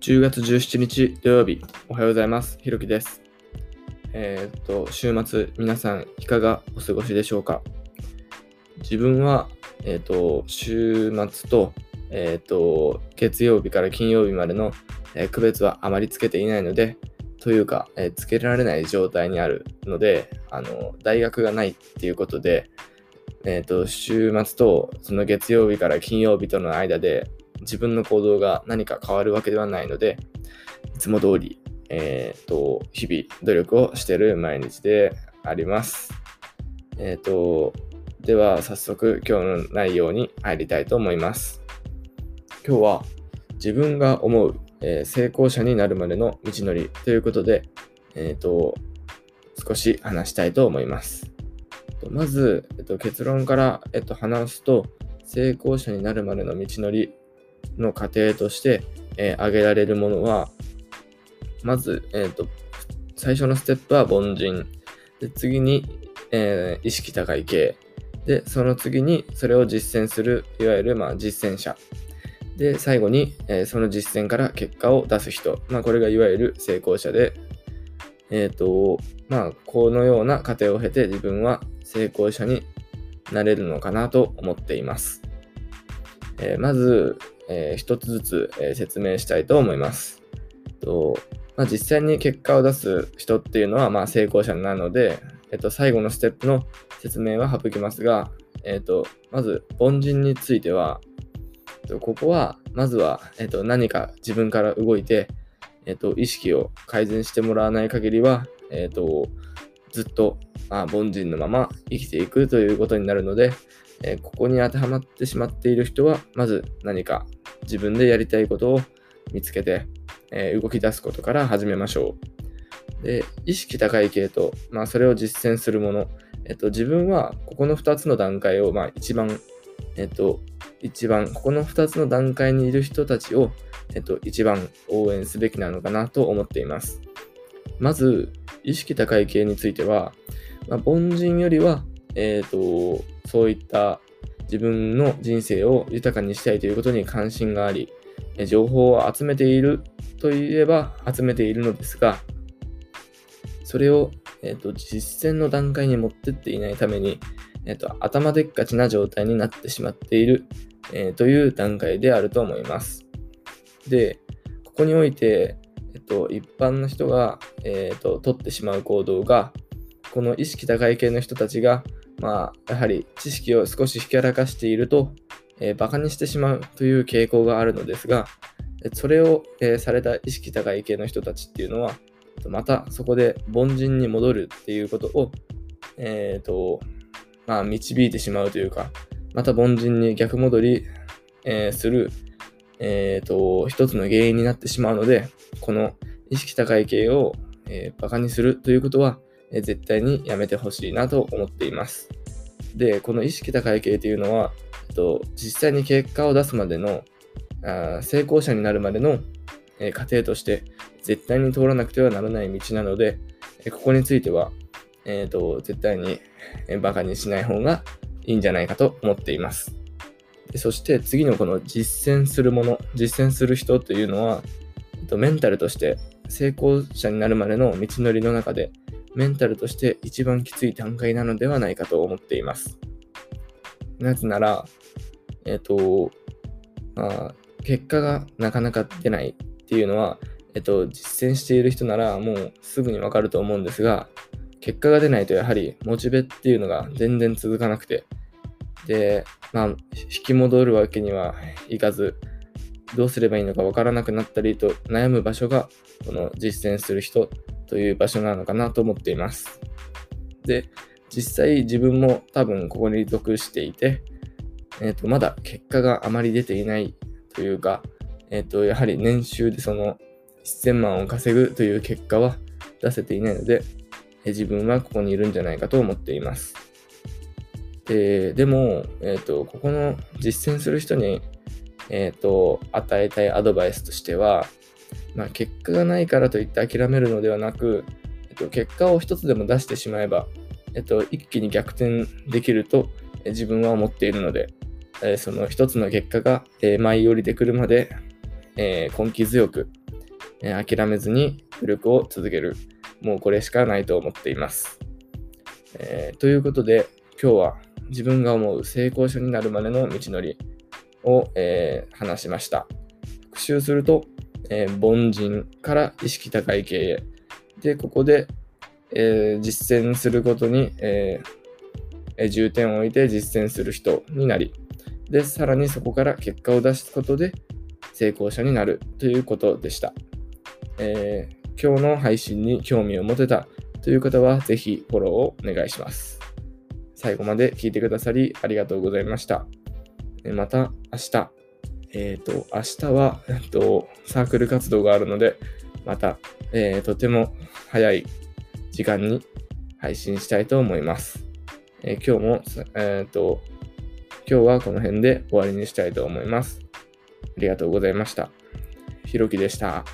10月17日土曜日、おはようございます。ひろきです。えー、っと、週末、皆さん、いかがお過ごしでしょうか？自分は、えー、っと、週末と、えー、っと、月曜日から金曜日までの、え区別はあまりつけていないので、というか、えつけられない状態にあるので、あの、大学がないっていうことで、えっ、と、週末とその月曜日から金曜日との間で、自分の行動が何か変わるわけではないので、いつも通り、えっ、ー、と、日々努力をしている毎日であります。えっ、ー、と、では早速今日の内容に入りたいと思います。今日は自分が思う、えー、成功者になるまでの道のりということで、えっ、と、少し話したいと思います。まず、えっと、結論から、えっと、話すと、成功者になるまでの道のりの過程として、えー、挙げられるものは、まず、えーと、最初のステップは凡人。で次に、えー、意識高い系。で、その次にそれを実践する、いわゆる、まあ、実践者。で、最後に、えー、その実践から結果を出す人。まあ、これがいわゆる成功者で、えっ、ー、と、まあ、このような過程を経て自分は成功者になれるのかなと思っています。えー、まず、えー、一つずつ、えー、説明したいと思います。とまあ、実際に結果を出す人っていうのは、まあ、成功者なので、えっと、最後のステップの説明は省きますが、えっと、まず、凡人については、えっとここは、まずは、えっと、何か自分から動いて、えっと、意識を改善してもらわない限りは、えっと、ずっと、まあ、凡人のまま生きていくということになるので、えー、ここに当てはまってしまっている人は、まず何か自分でやりたいことを見つけて、えー、動き出すことから始めましょう。で、意識高い系と、まあ、それを実践するもの。えっと、自分はここの2つの段階を、まあ、一番、えっと、一番、ここの2つの段階にいる人たちを、えっと、一番応援すべきなのかなと思っています。まず、意識高い系については、まあ、凡人よりは、えっ、と、そういった自分の人生を豊かにしたいということに関心があり、情報を集めているといえば集めているのですが、それを、えーと、実践の段階に持ってっていないために、えーと、頭でっかちな状態になってしまっている、えー、という段階であると思います。で、ここにおいて、え、ー、と、一般の人が、えー、と取ってしまう行動が、この意識高い系の人たちがまあ、やはり知識を少しひけらかしていると、えー、バカにしてしまうという傾向があるのですが、それを、えー、された意識高い系の人たちっていうのは、またそこで凡人に戻るっていうことを、えっ、ー、と、まあ、導いてしまうというか、また凡人に逆戻り、えー、する、えっ、と、一つの原因になってしまうので、この意識高い系を、えー、バカにするということは、え絶対にやめてほしいなと思っています。で、この意識高い系というのは、えっと、実際に結果を出すまでの、あ成功者になるまでの、え過程として絶対に通らなくてはならない道なので、えここについては、えーと、絶対に、えバカにしない方がいいんじゃないかと思っています。でそして次のこの実践するもの、実践する人というのは、えっと、メンタルとして成功者になるまでの道のりの中でメンタルとして一番きつい段階なのではないかと思っています。なぜなら、えっ、と、まあ、結果がなかなか出ないっていうのは、えっ、と、実践している人ならもうすぐにわかると思うんですが、結果が出ないとやはりモチベっていうのが全然続かなくて、で、まあ、引き戻るわけにはいかず、どうすればいいのかわからなくなったりと悩む場所が、この実践する人という場所なのかなと思っています。で、実際自分も多分ここに属していて、えっ、ー、と、まだ結果があまり出ていないというか、えっ、ー、と、やはり年収でその1000万を稼ぐという結果は出せていないので、え自分はここにいるんじゃないかと思っています。ででも、え、ー、と、ここの実践する人に、えっ、と、与えたいアドバイスとしては、まあ、結果がないからといって諦めるのではなく、えっと、結果を一つでも出してしまえば、えっと、一気に逆転できると自分は思っているので、えその一つの結果が、え舞い降りてくるまで、え根気強く、えー、諦めずに努力を続ける。もうこれしかないと思っています。えー、ということで、今日は自分が思う成功者になるまでの道のりを、えー、話しました。復習すると、えー、凡人から意識高い経営。で、ここで、えー、実践することに、えー、重点を置いて実践する人になり、で、さらにそこから結果を出すことで成功者になるということでした。えー、今日の配信に興味を持てたという方は、ぜひフォローをお願いします。最後まで聞いてくださりありがとうございました。また明日、えっ、ー、と、明日は、えっと、サークル活動があるので、また、えー、とても早い時間に配信したいと思います。えー、今日も、えっ、と、今日はこの辺で終わりにしたいと思います。ありがとうございました。ひろきでした。